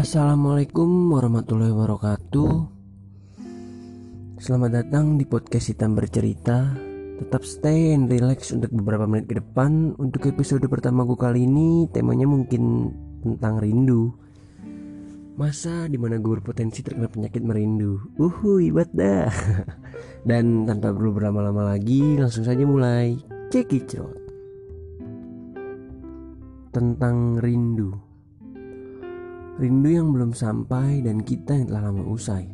Assalamualaikum warahmatullahi wabarakatuh. Selamat datang di podcast Hitam Bercerita. Tetap stay and relax untuk beberapa menit ke depan. Untuk episode pertama gue kali ini Temanya mungkin tentang rindu. Masa di mana gue berpotensi terkena penyakit merindu? Uhu ibat dah Dan tanpa perlu berlama-lama lagi Langsung saja mulai. Cekicrot Tentang rindu Rindu yang belum sampai dan kita yang telah lama usai.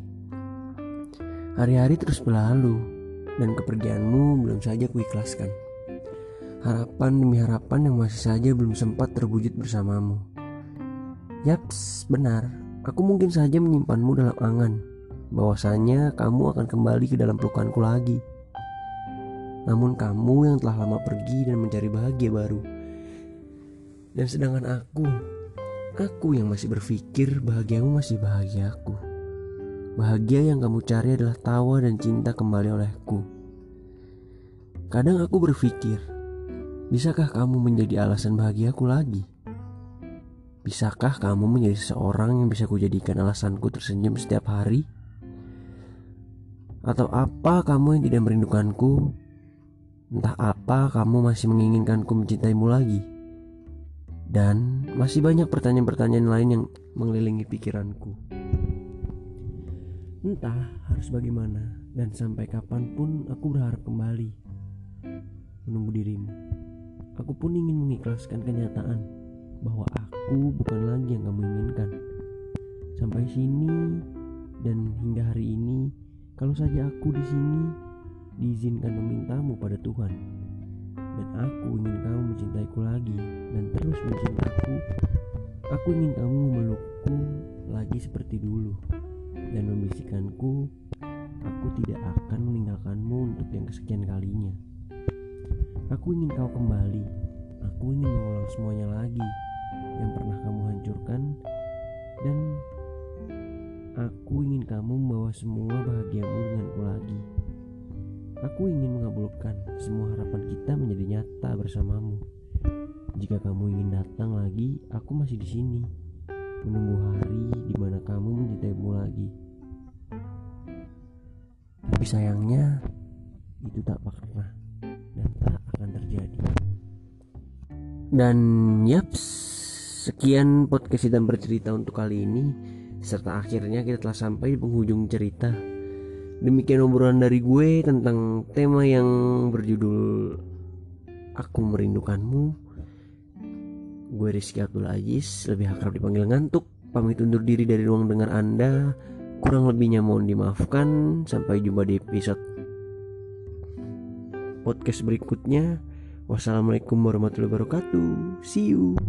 Hari-hari terus berlalu dan kepergianmu belum saja kuikhlaskan. Harapan demi harapan yang masih saja belum sempat terwujud bersamamu. Yaps, benar. Aku mungkin saja menyimpanmu dalam angan. Bahwasanya kamu akan kembali ke dalam pelukanku lagi. Namun kamu yang telah lama pergi dan mencari bahagia baru. Dan sedangkan aku Aku yang masih berpikir bahagiamu masih bahagia aku. Bahagia yang kamu cari adalah tawa dan cinta kembali olehku. Kadang aku berpikir, bisakah kamu menjadi alasan bahagiaku lagi? Bisakah kamu menjadi seseorang yang bisa kujadikan alasanku tersenyum setiap hari? Atau apa kamu yang tidak merindukanku? Entah apa kamu masih menginginkanku mencintaimu lagi? Dan masih banyak pertanyaan-pertanyaan lain yang mengelilingi pikiranku. Entah harus bagaimana dan sampai kapan pun aku berharap kembali menunggu dirimu. Aku pun ingin mengikhlaskan kenyataan bahwa aku bukan lagi yang kamu inginkan. Sampai sini dan hingga hari ini, kalau saja aku di sini diizinkan memintamu pada Tuhan dan aku ingin kamu mencintaiku lagi dan terus mencintaku. Aku ingin kamu memelukku lagi seperti dulu dan membisikkanku, aku tidak akan meninggalkanmu untuk yang kesekian kalinya. Aku ingin kau kembali. Aku ingin mengulang semuanya lagi yang pernah kamu hancurkan dan aku ingin kamu membawa semua bahagiamu denganku lagi. Aku ingin mengabulkan semua harapan kita menjadi nyata bersamamu. Jika kamu ingin datang lagi, aku masih di sini, menunggu hari di mana kamu mencintaimu lagi. Tapi sayangnya, itu tak pernah dan tak akan terjadi. Dan yaps, sekian podcast hitam bercerita untuk kali ini. Serta akhirnya kita telah sampai di penghujung cerita. Demikian obrolan dari gue tentang tema yang berjudul Aku Merindukanmu. Gue Rizky Abdul Aziz, lebih akrab dipanggil ngantuk. Pamit undur diri dari ruang dengar Anda. Kurang lebihnya mohon dimaafkan. Sampai jumpa di episode podcast berikutnya. Wassalamualaikum warahmatullahi wabarakatuh. See you.